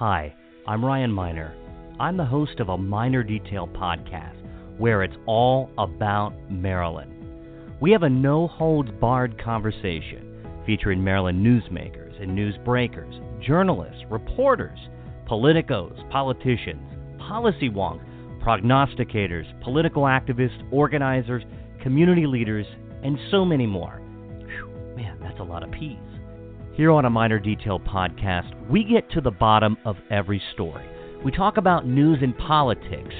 Hi, I'm Ryan Miner. I'm the host of a Miner Detail podcast where it's all about Maryland. We have a no holds barred conversation featuring Maryland newsmakers and newsbreakers, journalists, reporters, politicos, politicians, policy wonks, prognosticators, political activists, organizers, community leaders, and so many more. Whew, man, that's a lot of P's. Here on a Miner Detail podcast, we get to the bottom of every story. We talk about news and politics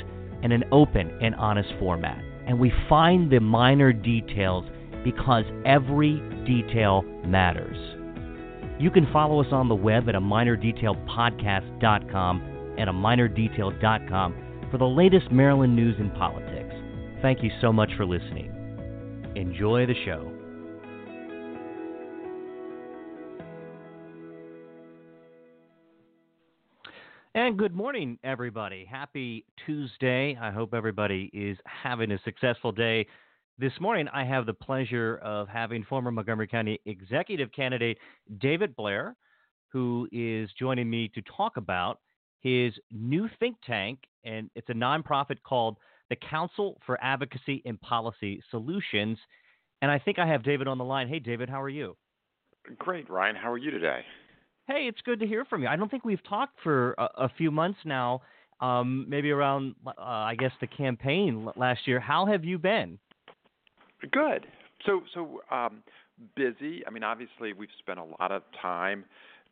in an open and honest format, and we find the minor details because every detail matters. You can follow us on the web at a minerdetailpodcast.com and a minerdetail.com for the latest Maryland news and politics. Thank you so much for listening. Enjoy the show. And good morning, everybody. Happy Tuesday. I hope everybody is having a successful day. This morning, I have the pleasure of having former Montgomery County Executive candidate David Blair, who is joining me to talk about his new think tank, and it's a nonprofit called the Council for Advocacy and Policy Solutions. And I think I have David on the line. Hey, David, how are you? Great, Ryan. How are you today? Hey, it's good to hear from you. I don't think we've talked for a, a few months now, um, maybe around, uh, I guess, the campaign last year. How have you been? Good. So, so um, busy. I mean, obviously, we've spent a lot of time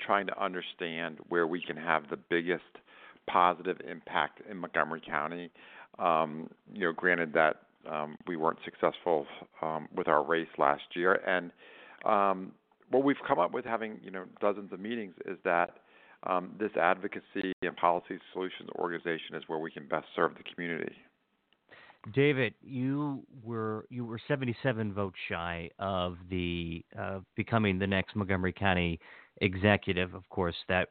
trying to understand where we can have the biggest positive impact in Montgomery County. Um, you know, granted that um, we weren't successful um, with our race last year, and um, what we've come up with, having you know dozens of meetings, is that um, this advocacy and policy solutions organization is where we can best serve the community. David, you were you were 77 votes shy of the uh, becoming the next Montgomery County executive. Of course, that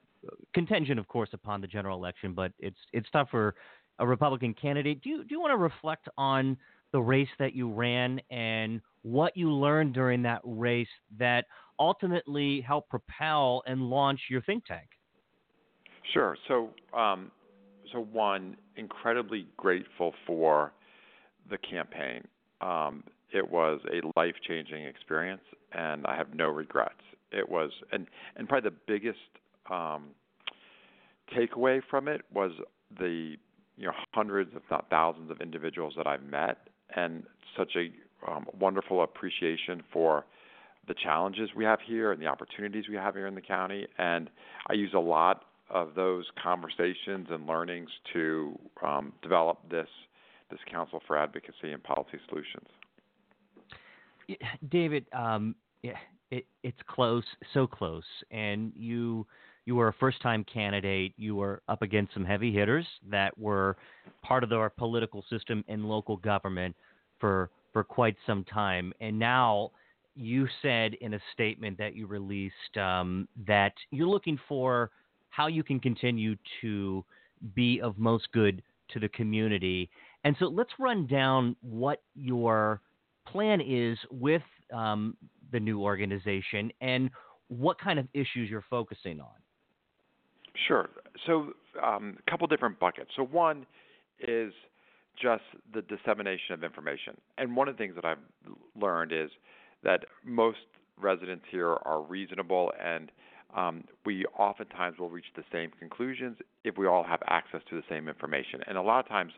contingent, of course, upon the general election, but it's it's tough for a Republican candidate. Do you do you want to reflect on the race that you ran and what you learned during that race that ultimately help propel and launch your think tank? Sure. So, um, so one, incredibly grateful for the campaign. Um, it was a life changing experience, and I have no regrets. It was, and and probably the biggest um, takeaway from it was the you know hundreds, if not thousands, of individuals that I've met, and such a um, wonderful appreciation for the challenges we have here and the opportunities we have here in the county. And I use a lot of those conversations and learnings to um, develop this this Council for Advocacy and Policy Solutions. David, um, it, it's close, so close, and you you were a first time candidate. You were up against some heavy hitters that were part of our political system and local government for for quite some time, and now you said in a statement that you released um, that you're looking for how you can continue to be of most good to the community. And so let's run down what your plan is with um, the new organization and what kind of issues you're focusing on. Sure. So, um, a couple different buckets. So, one is just the dissemination of information. And one of the things that I've learned is that most residents here are reasonable and um, we oftentimes will reach the same conclusions if we all have access to the same information. And a lot of times,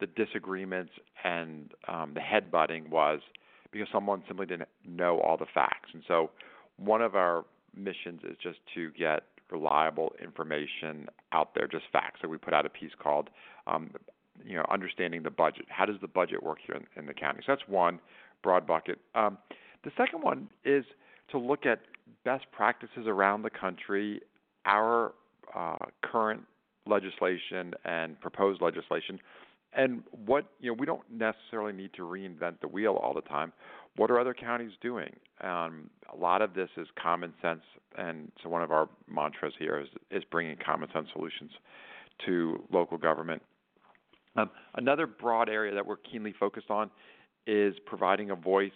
the disagreements and um, the headbutting was because someone simply didn't know all the facts. And so, one of our missions is just to get reliable information out there, just facts. So we put out a piece called, um, you know, understanding the budget. How does the budget work here in, in the county? So that's one broad bucket. Um, the second one is to look at best practices around the country, our uh, current legislation and proposed legislation, and what you know we don't necessarily need to reinvent the wheel all the time. What are other counties doing? Um, a lot of this is common sense, and so one of our mantras here is, is bringing common sense solutions to local government. Um, another broad area that we're keenly focused on is providing a voice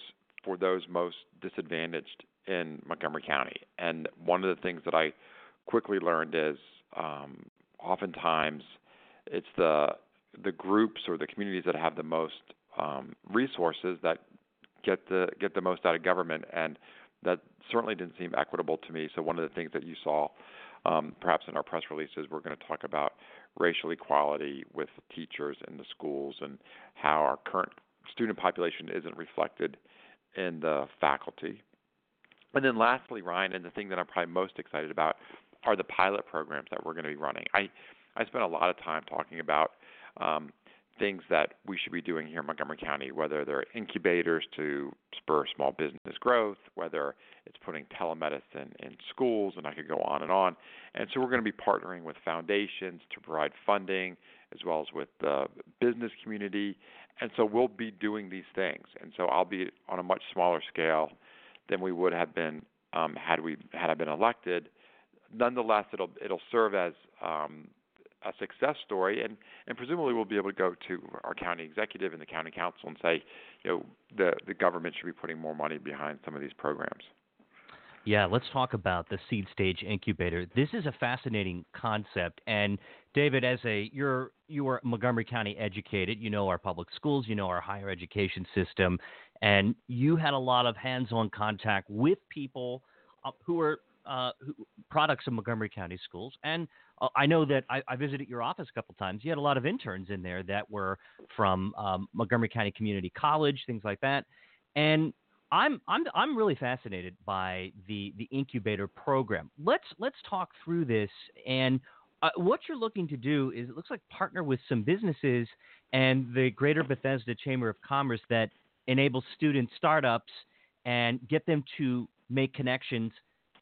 for those most disadvantaged in Montgomery County. And one of the things that I quickly learned is um, oftentimes it's the the groups or the communities that have the most um, resources that get the get the most out of government, and that certainly didn't seem equitable to me. So one of the things that you saw, um, perhaps in our press releases, we're going to talk about racial equality with teachers in the schools and how our current student population isn't reflected in the faculty. And then lastly, Ryan, and the thing that I'm probably most excited about are the pilot programs that we're going to be running. I I spent a lot of time talking about um, things that we should be doing here in Montgomery County, whether they're incubators to spur small business growth, whether it's putting telemedicine in schools, and I could go on and on. And so we're going to be partnering with foundations to provide funding as well as with the business community. And so we'll be doing these things. And so I'll be on a much smaller scale than we would have been um, had we had I been elected. Nonetheless, it'll it'll serve as um, a success story, and and presumably we'll be able to go to our county executive and the county council and say, you know, the the government should be putting more money behind some of these programs. Yeah, let's talk about the seed stage incubator. This is a fascinating concept, and David, as a you're you are Montgomery County educated, you know our public schools, you know our higher education system, and you had a lot of hands-on contact with people uh, who are uh, products of Montgomery County schools. And uh, I know that I, I, visited your office a couple times. You had a lot of interns in there that were from um, Montgomery County Community College, things like that. And I'm I'm I'm really fascinated by the the incubator program. Let's let's talk through this and. Uh, what you're looking to do is it looks like partner with some businesses and the Greater Bethesda Chamber of Commerce that enables student startups and get them to make connections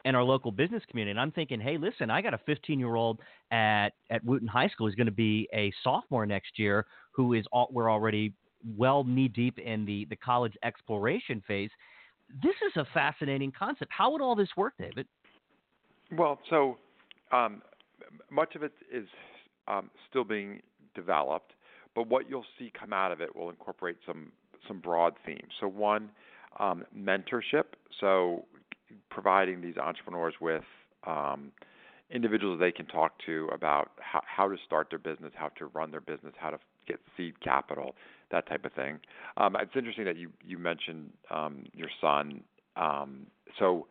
in our local business community. And I'm thinking, hey, listen, I got a 15 year old at at Wootton High School who's going to be a sophomore next year, who is all, we're already well knee deep in the the college exploration phase. This is a fascinating concept. How would all this work, David? Well, so um, much of it is um, still being developed, but what you'll see come out of it will incorporate some some broad themes. So one, um, mentorship. So providing these entrepreneurs with um, individuals they can talk to about how, how to start their business, how to run their business, how to get seed capital, that type of thing. Um, it's interesting that you you mentioned um, your son. Um, so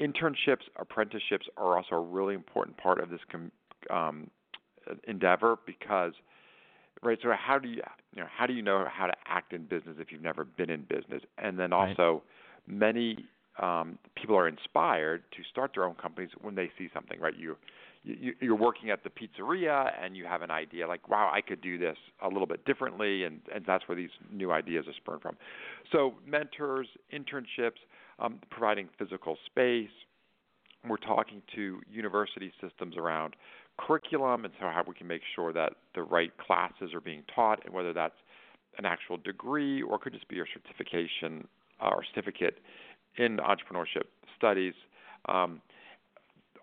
internships, apprenticeships are also a really important part of this com- um, endeavor because right so how do you you know how do you know how to act in business if you've never been in business and then also right. many um, people are inspired to start their own companies when they see something, right? You, you you're working at the pizzeria and you have an idea like, wow, I could do this a little bit differently, and and that's where these new ideas are spurned from. So mentors, internships, um, providing physical space. We're talking to university systems around curriculum and so how we can make sure that the right classes are being taught and whether that's an actual degree or could just be a certification uh, or certificate in entrepreneurship studies. Um,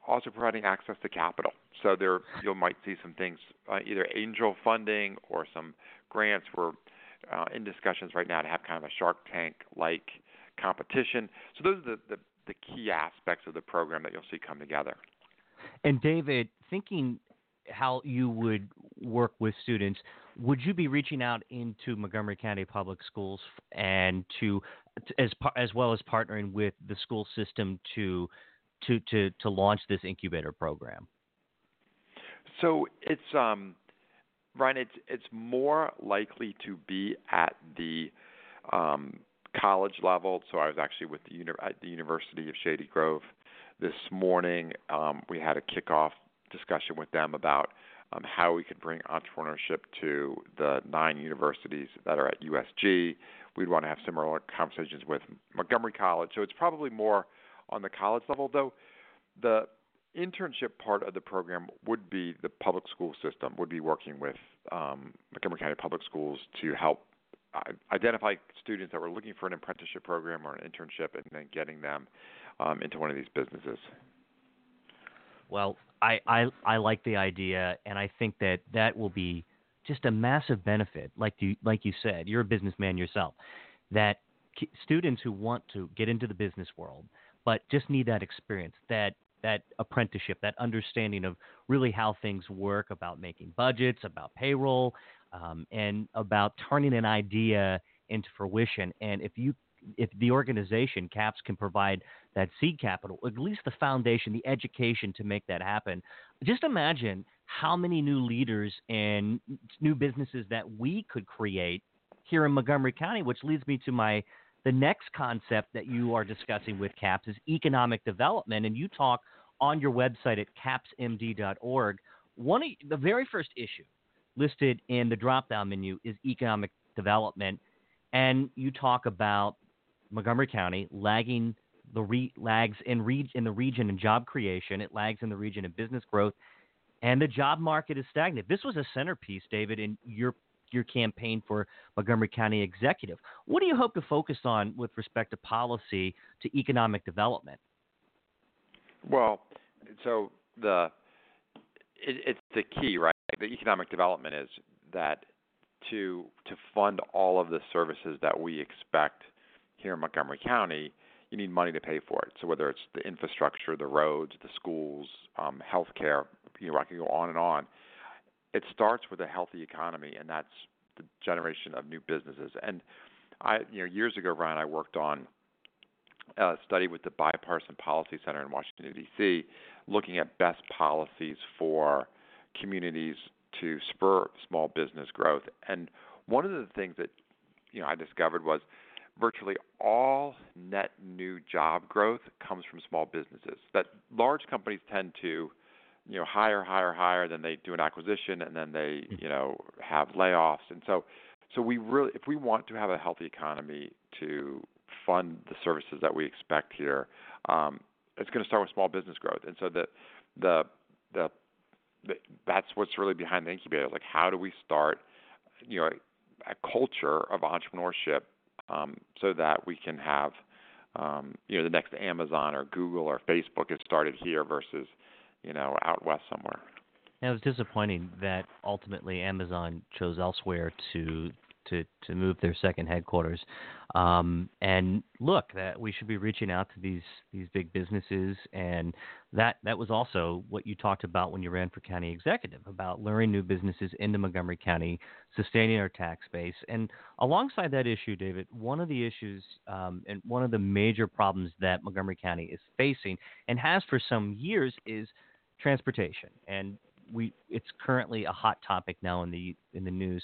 also providing access to capital. So there, you might see some things, uh, either angel funding or some grants. We're uh, in discussions right now to have kind of a Shark Tank-like competition. So those are the, the, the key aspects of the program that you'll see come together. And David, thinking how you would work with students, would you be reaching out into Montgomery County Public Schools and to as as well as partnering with the school system to to to to launch this incubator program? So it's um, Ryan, it's it's more likely to be at the um, college level. So I was actually with the uni- at the University of Shady Grove this morning. Um, we had a kickoff discussion with them about um, how we could bring entrepreneurship to the nine universities that are at USG. We'd want to have similar conversations with Montgomery College. So it's probably more on the college level, though. The internship part of the program would be the public school system would be working with um, Montgomery County Public Schools to help uh, identify students that were looking for an apprenticeship program or an internship, and then getting them um, into one of these businesses. Well, I, I I like the idea, and I think that that will be just a massive benefit. Like you like you said, you're a businessman yourself. That students who want to get into the business world, but just need that experience, that that apprenticeship, that understanding of really how things work, about making budgets, about payroll, um, and about turning an idea into fruition. And if you if the organization CAPS can provide that seed capital, at least the foundation, the education to make that happen, just imagine how many new leaders and new businesses that we could create here in Montgomery County, which leads me to my the next concept that you are discussing with CAPS is economic development, and you talk on your website at capsmd.org. One of the very first issue listed in the drop-down menu is economic development, and you talk about Montgomery County lagging the re- lags in, re- in the region in job creation. It lags in the region in business growth, and the job market is stagnant. This was a centerpiece, David, in your your campaign for Montgomery County executive. What do you hope to focus on with respect to policy to economic development? Well, so the it, it's the key, right? The economic development is that to to fund all of the services that we expect here in Montgomery County, you need money to pay for it. So whether it's the infrastructure, the roads, the schools, um, healthcare, you know, I can go on and on it starts with a healthy economy, and that's the generation of new businesses. And I, you know, years ago, Ryan, I worked on a study with the Bipartisan Policy Center in Washington D.C., looking at best policies for communities to spur small business growth. And one of the things that you know I discovered was virtually all net new job growth comes from small businesses. That large companies tend to you know hire hire hire then they do an acquisition and then they mm-hmm. you know have layoffs and so so we really if we want to have a healthy economy to fund the services that we expect here um, it's going to start with small business growth and so the the the, the that's what's really behind the incubator like how do we start you know a, a culture of entrepreneurship um, so that we can have um, you know the next Amazon or Google or Facebook is started here versus you know, out west somewhere. it was disappointing that ultimately Amazon chose elsewhere to to to move their second headquarters. Um, and look, that we should be reaching out to these these big businesses, and that that was also what you talked about when you ran for county executive about luring new businesses into Montgomery County, sustaining our tax base, and alongside that issue, David, one of the issues um, and one of the major problems that Montgomery County is facing and has for some years is transportation, and we it's currently a hot topic now in the in the news.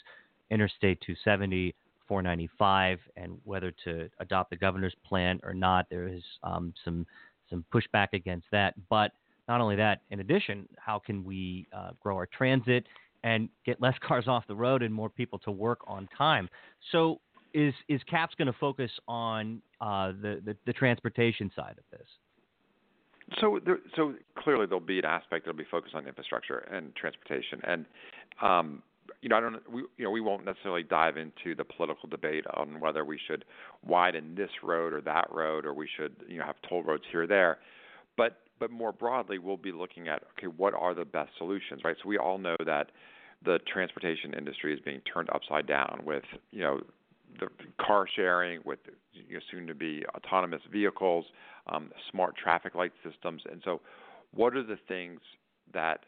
Interstate 270, 495, and whether to adopt the governor's plan or not. There is um, some some pushback against that. But not only that, in addition, how can we uh, grow our transit and get less cars off the road and more people to work on time? So is is CAPS going to focus on uh, the, the, the transportation side of this? So, there, so clearly there'll be an aspect that'll be focused on infrastructure and transportation, and um, you know, I don't, we, you know, we won't necessarily dive into the political debate on whether we should widen this road or that road, or we should, you know, have toll roads here or there. But, but more broadly, we'll be looking at okay, what are the best solutions, right? So we all know that the transportation industry is being turned upside down with, you know, the car sharing, with you know, soon to be autonomous vehicles, um, smart traffic light systems. And so, what are the things that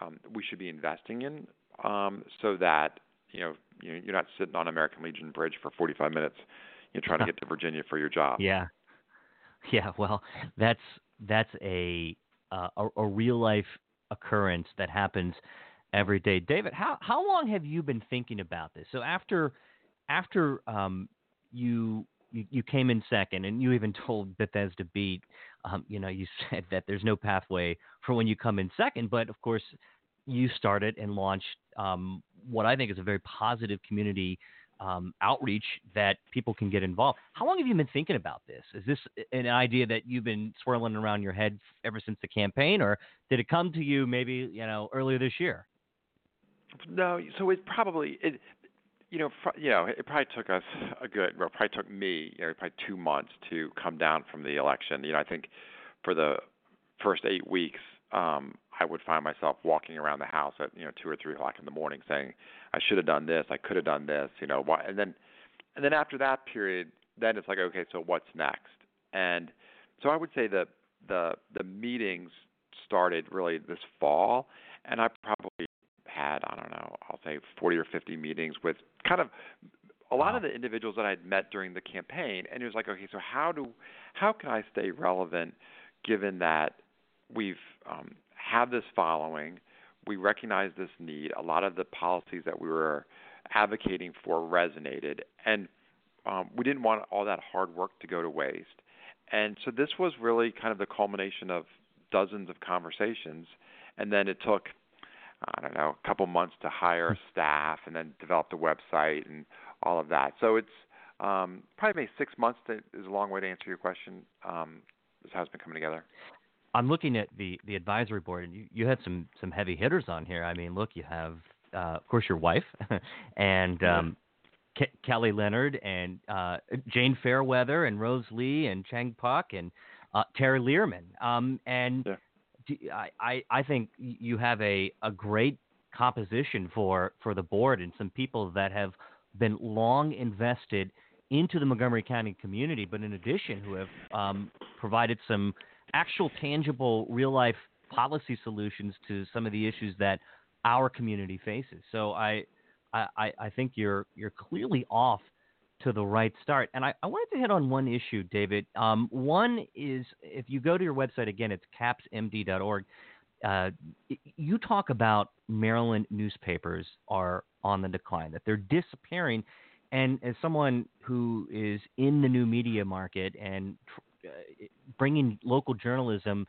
um, we should be investing in um, so that you know you're not sitting on American Legion Bridge for 45 minutes, you know, trying to get to Virginia for your job. Yeah, yeah. Well, that's that's a uh, a, a real life occurrence that happens every day. David, how how long have you been thinking about this? So after after um, you you, you came in second, and you even told Bethesda Beat, um, you know, you said that there's no pathway for when you come in second, but of course, you started and launched um, what I think is a very positive community um, outreach that people can get involved. How long have you been thinking about this? Is this an idea that you've been swirling around your head ever since the campaign, or did it come to you maybe you know earlier this year? No, so it probably it you know, fr- you know, it probably took us a good, well, probably took me, you know, probably two months to come down from the election. You know, I think for the first eight weeks, um, I would find myself walking around the house at you know two or three o'clock in the morning, saying, "I should have done this. I could have done this." You know, why? And then, and then after that period, then it's like, okay, so what's next? And so I would say that the the meetings started really this fall, and I probably had I don't know I'll say 40 or 50 meetings with kind of a lot wow. of the individuals that I'd met during the campaign, and it was like, okay, so how do how can I stay relevant given that we've um, have this following, we recognize this need. A lot of the policies that we were advocating for resonated, and um, we didn't want all that hard work to go to waste. And so this was really kind of the culmination of dozens of conversations, and then it took I don't know a couple months to hire staff and then develop the website and all of that. So it's um, probably maybe six months to, is a long way to answer your question. Um, this has been coming together. I'm looking at the the advisory board, and you you had some some heavy hitters on here. I mean, look, you have uh, of course your wife, and um, Ke- Kelly Leonard, and uh, Jane Fairweather, and Rose Lee, and Chang Pak, and uh, Terry Learman. Um, and yeah. do, I, I I think you have a a great composition for for the board and some people that have been long invested into the Montgomery County community, but in addition, who have um, provided some actual, tangible, real life policy solutions to some of the issues that our community faces. So I, I, I think you're you're clearly off to the right start. And I, I wanted to hit on one issue, David. Um, one is if you go to your website again, it's capsmd.org. Uh, you talk about Maryland newspapers are on the decline, that they're disappearing. And as someone who is in the new media market and uh, bringing local journalism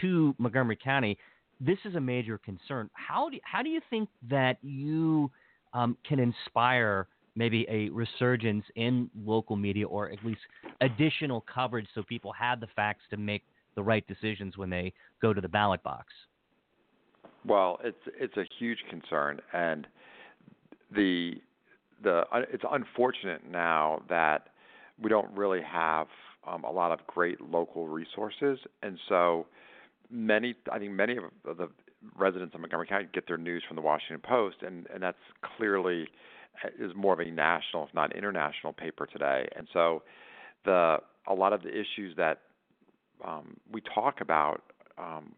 to Montgomery County, this is a major concern. How do how do you think that you um, can inspire maybe a resurgence in local media, or at least additional coverage, so people have the facts to make the right decisions when they go to the ballot box? Well, it's it's a huge concern, and the the it's unfortunate now that we don't really have um, a lot of great local resources, and so many I think many of the residents of Montgomery County get their news from the Washington Post, and and that's clearly uh, is more of a national, if not international, paper today. And so the a lot of the issues that um, we talk about um,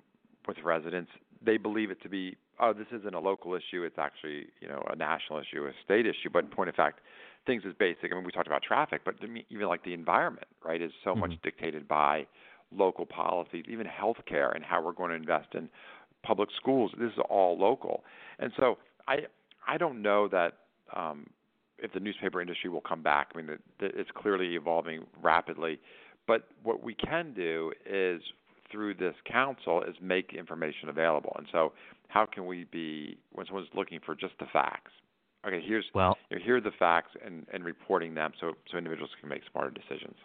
with residents, they believe it to be oh this isn't a local issue, it's actually you know a national issue, a state issue. But in point of fact, things as basic. I mean, we talked about traffic, but even like the environment, right, is so mm-hmm. much dictated by local policies, even healthcare and how we're going to invest in public schools. This is all local, and so I I don't know that um, if the newspaper industry will come back. I mean, the, the, it's clearly evolving rapidly, but what we can do is through this council is make information available. And so, how can we be when someone's looking for just the facts? Okay, here's well, here are the facts and, and reporting them so so individuals can make smarter decisions.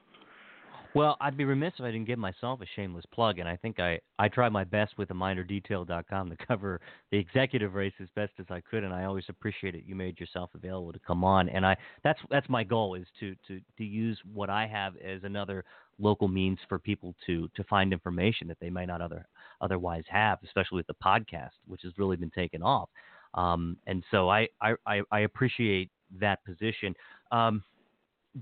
Well, I'd be remiss if I didn't give myself a shameless plug, and I think I, I tried my best with the minerdetail.com to cover the executive race as best as I could, and I always appreciate it. You made yourself available to come on, and I that's that's my goal is to to to use what I have as another local means for people to to find information that they might not other otherwise have, especially with the podcast, which has really been taken off. Um, and so I, I I appreciate that position. Um,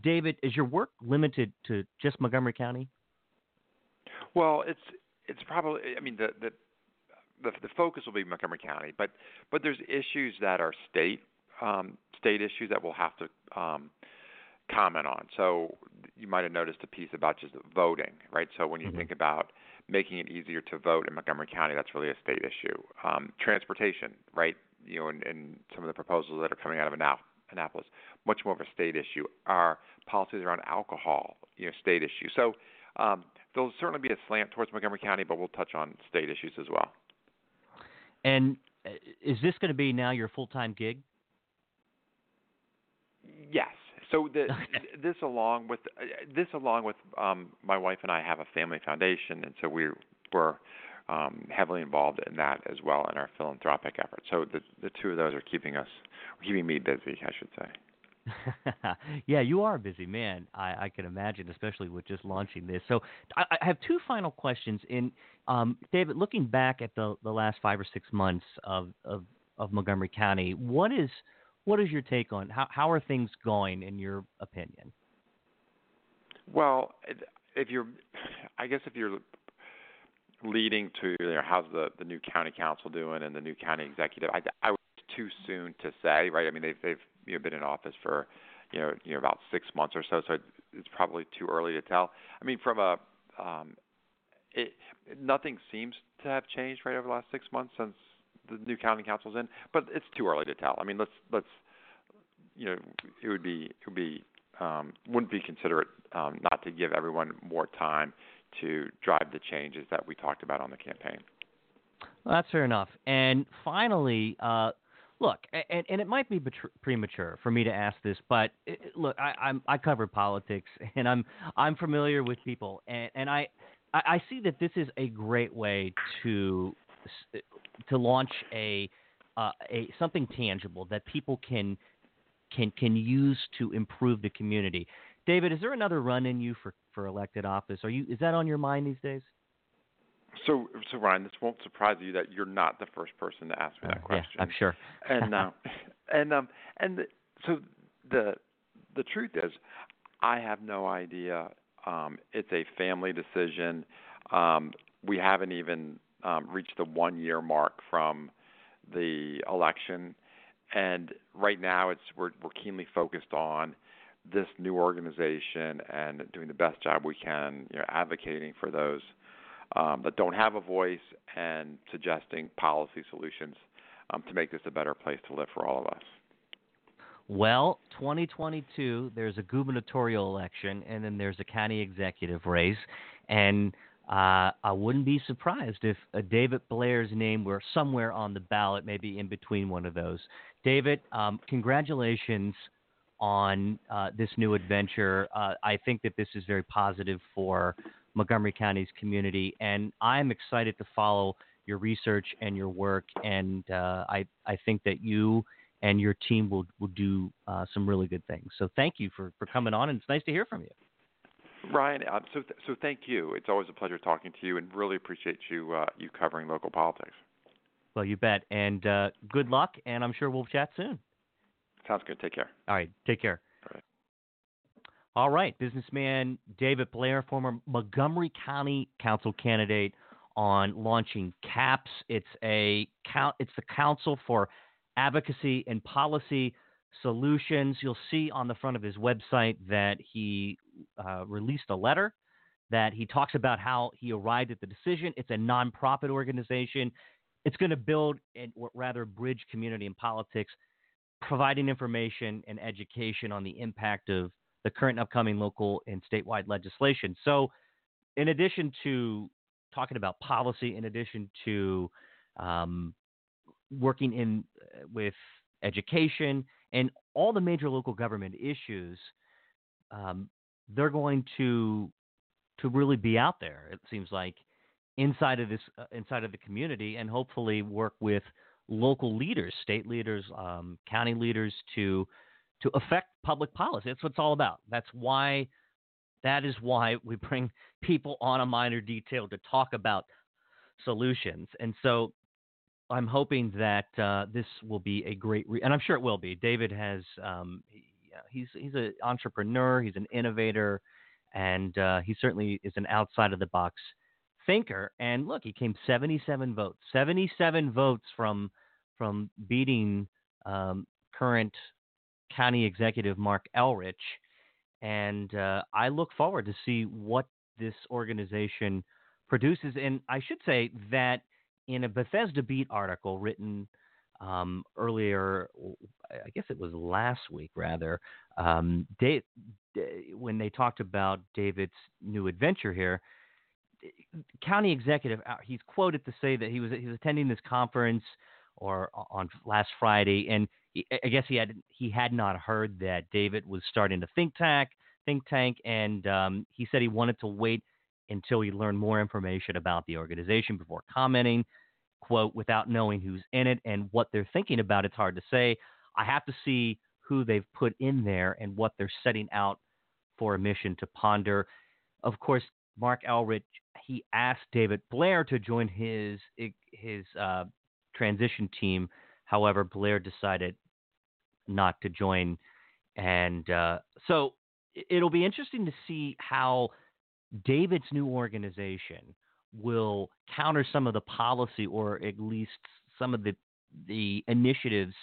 David, is your work limited to just Montgomery County? Well, it's it's probably. I mean, the the the, the focus will be Montgomery County, but but there's issues that are state um, state issues that we'll have to um, comment on. So you might have noticed a piece about just voting, right? So when you mm-hmm. think about making it easier to vote in Montgomery County, that's really a state issue. Um, transportation, right? You know, and, and some of the proposals that are coming out of Annapolis Annapolis, much more of a state issue. Our policies around alcohol, you know, state issue. So um, there'll certainly be a slant towards Montgomery County, but we'll touch on state issues as well. And uh, is this going to be now your full-time gig? Yes. So the, this along with uh, this along with um, my wife and I have a family foundation, and so we we're um, heavily involved in that as well in our philanthropic efforts. So the the two of those are keeping us keeping me busy, I should say. yeah, you are a busy man. I, I can imagine, especially with just launching this. So I, I have two final questions. In um, David, looking back at the the last five or six months of of, of Montgomery County, what is what is your take on how how are things going in your opinion? Well, if you're, I guess if you're leading to you know, how's the the new county council doing and the new county executive. I I was too soon to say, right? I mean, they've they've you know been in office for you know you know about six months or so, so it's probably too early to tell. I mean, from a um, it nothing seems to have changed right over the last six months since the new county council's in, but it's too early to tell. I mean, let's let's you know it would be it would be um, wouldn't be considerate um, not to give everyone more time to drive the changes that we talked about on the campaign. Well, that's fair enough. And finally, uh, look, and, and, it might be premature for me to ask this, but it, look, I, I'm, I cover politics, and I'm I'm familiar with people, and, and I I see that this is a great way to to launch a uh, a something tangible that people can can can use to improve the community. David, is there another run in you for, for elected office? Are you is that on your mind these days? So, so Ryan, this won't surprise you that you're not the first person to ask me that uh, question. Yeah, I'm sure. and uh, and um and the, so the the truth is, I have no idea. Um, it's a family decision. Um, we haven't even um, reached the one year mark from the election, and right now it's we're we're keenly focused on this new organization and doing the best job we can, you know, advocating for those um, that don't have a voice and suggesting policy solutions um, to make this a better place to live for all of us. Well, 2022, there's a gubernatorial election, and then there's a county executive race, and uh, I wouldn't be surprised if David Blair's name were somewhere on the ballot, maybe in between one of those. David, um, congratulations on uh, this new adventure. Uh, I think that this is very positive for Montgomery County's community, and I'm excited to follow your research and your work. And uh, I I think that you and your team will will do uh, some really good things. So thank you for for coming on, and it's nice to hear from you. Ryan, uh, so th- so thank you. It's always a pleasure talking to you, and really appreciate you uh, you covering local politics. Well, you bet. And good luck, and I'm sure we'll chat soon. Sounds good. Take care. All right. Take care. All right. All right. Businessman David Blair, former Montgomery County Council candidate on launching CAPS. It's a count. It's the Council for Advocacy and Policy Solutions. You'll see on the front of his website that he uh, released a letter that he talks about how he arrived at the decision. It's a nonprofit organization. It's going to build and rather bridge community and politics providing information and education on the impact of the current upcoming local and statewide legislation. So, in addition to talking about policy, in addition to um, working in uh, with education and all the major local government issues, um, they're going to to really be out there. It seems like inside of this uh, inside of the community, and hopefully work with local leaders, state leaders, um, county leaders to to affect public policy. That's what it's all about. That's why that is why we bring people on a Miner Detail to talk about solutions. And so I'm hoping that uh, this will be a great, re- and I'm sure it will be. David has um, he, he's he's an entrepreneur, he's an innovator, and uh, he certainly is an outside of the box thinker. And look, he came 77 votes, 77 votes from from beating um, current county executive Marc Elrich. And uh, I look forward to see what this organization produces. And I should say that in a Bethesda Beat article written um, earlier, I guess it was last week rather, um, when they talked about David's new adventure here, county executive, uh, he's quoted to say that he was he was attending this conference or on last Friday, and he, I guess he had he had not heard that David was starting a think tank, think tank, and um, he said he wanted to wait until he learned more information about the organization before commenting. "Quote: Without knowing who's in it and what they're thinking about, it's hard to say. I have to see who they've put in there and what they're setting out for a mission to ponder." Of course, Marc Elrich he asked David Blair to join his his uh, transition team. However, Blair decided not to join, and uh, so it'll be interesting to see how David's new organization will counter some of the policy or at least some of the the initiatives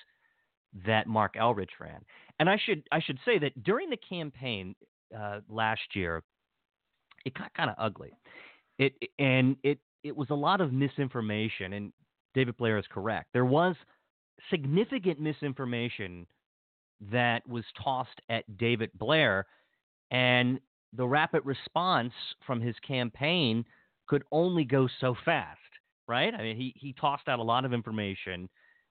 that Marc Elrich ran. And I should I should say that during the campaign uh, last year, it got kind of ugly. It and it it was a lot of misinformation. And David Blair is correct. There was significant misinformation that was tossed at David Blair, and the rapid response from his campaign could only go so fast, right? I mean, he he tossed out a lot of information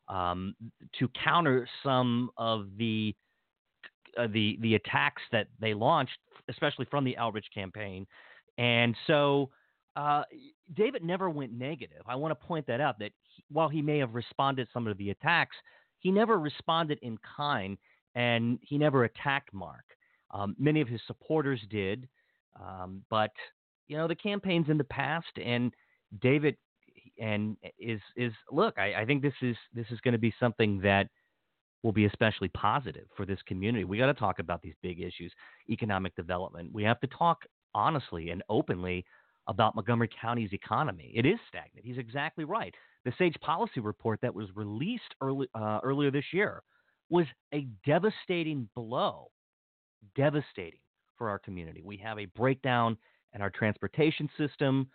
um, to counter some of the uh, the the attacks that they launched, especially from the Elrich campaign, and so. Uh, David never went negative. I want to point that out. That he, while he may have responded some of the attacks, he never responded in kind, and he never attacked Marc. Um, many of his supporters did, um, but you know the campaigns in the past, and David and is is look. I, I think this is this is going to be something that will be especially positive for this community. We got to talk about these big issues, economic development. We have to talk honestly and openly about Montgomery County's economy. It is stagnant. He's exactly right. The Sage Policy Report that was released early, uh, earlier this year was a devastating blow, devastating for our community. We have a breakdown in our transportation system,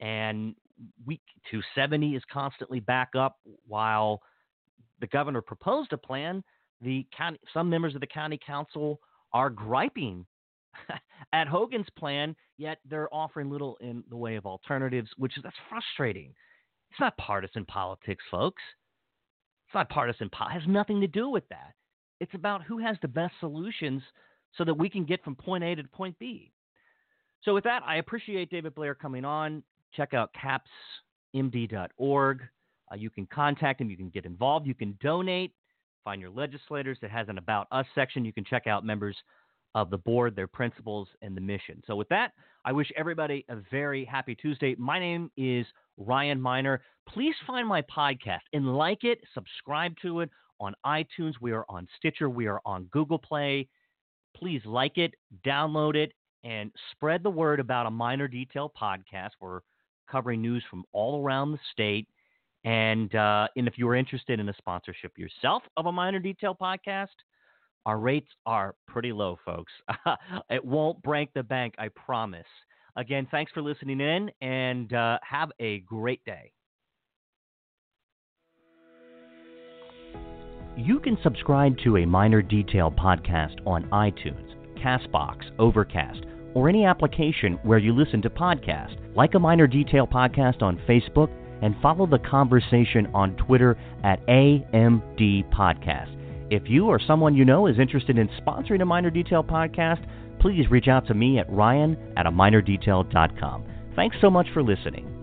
and week 270 is constantly back up while the governor proposed a plan. The county, some members of the county council are griping at Hogan's plan, yet they're offering little in the way of alternatives, which is that's frustrating. It's not partisan politics, folks. It's not partisan. Po- it has nothing to do with that. It's about who has the best solutions so that we can get from point A to point B. So, with that, I appreciate David Blair coming on. Check out capsmd.org. Uh, you can contact him. You can get involved. You can donate. Find your legislators. It has an About Us section. You can check out members of the board, their principles, and the mission. So, with that, I wish everybody a very happy Tuesday. My name is Ryan Miner. Please find my podcast and like it, subscribe to it on iTunes. We are on Stitcher. We are on Google Play. Please like it, download it, and spread the word about a Miner Detail podcast. We're covering news from all around the state. And, uh, and if you're interested in a sponsorship yourself of a Miner Detail podcast, our rates are pretty low, folks. it won't break the bank, I promise. Again, thanks for listening in and uh, have a great day. You can subscribe to a Miner Detail podcast on iTunes, Castbox, Overcast, or any application where you listen to podcasts. Like a Miner Detail podcast on Facebook and follow the conversation on Twitter at AMD Podcast. If you or someone you know is interested in sponsoring a Miner Detail podcast, please reach out to me at ryan at a minerdetail.com. Thanks so much for listening.